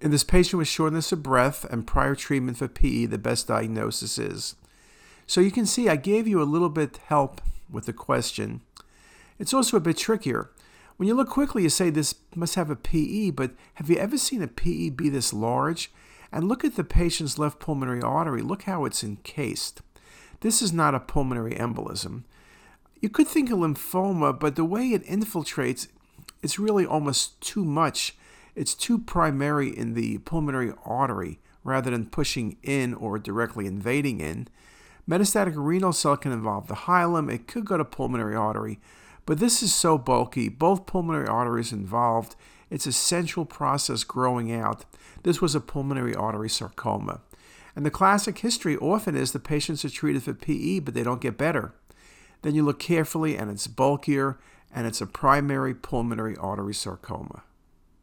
In this patient with shortness of breath and prior treatment for PE, the best diagnosis is. So you can see I gave you a little bit help with the question. It's also a bit trickier. When you look quickly, you say this must have a PE, but have you ever seen a PE be this large? And look at the patient's left pulmonary artery. Look how it's encased. This is not a pulmonary embolism. You could think of lymphoma, but the way it infiltrates, it's really almost too much. It's too primary in the pulmonary artery rather than pushing in or directly invading in. Metastatic renal cell can involve the hilum, it could go to pulmonary artery, but this is so bulky, both pulmonary arteries involved. It's a central process growing out. This was a pulmonary artery sarcoma. And the classic history often is the patients are treated for PE, but they don't get better. Then you look carefully and it's bulkier and it's a primary pulmonary artery sarcoma.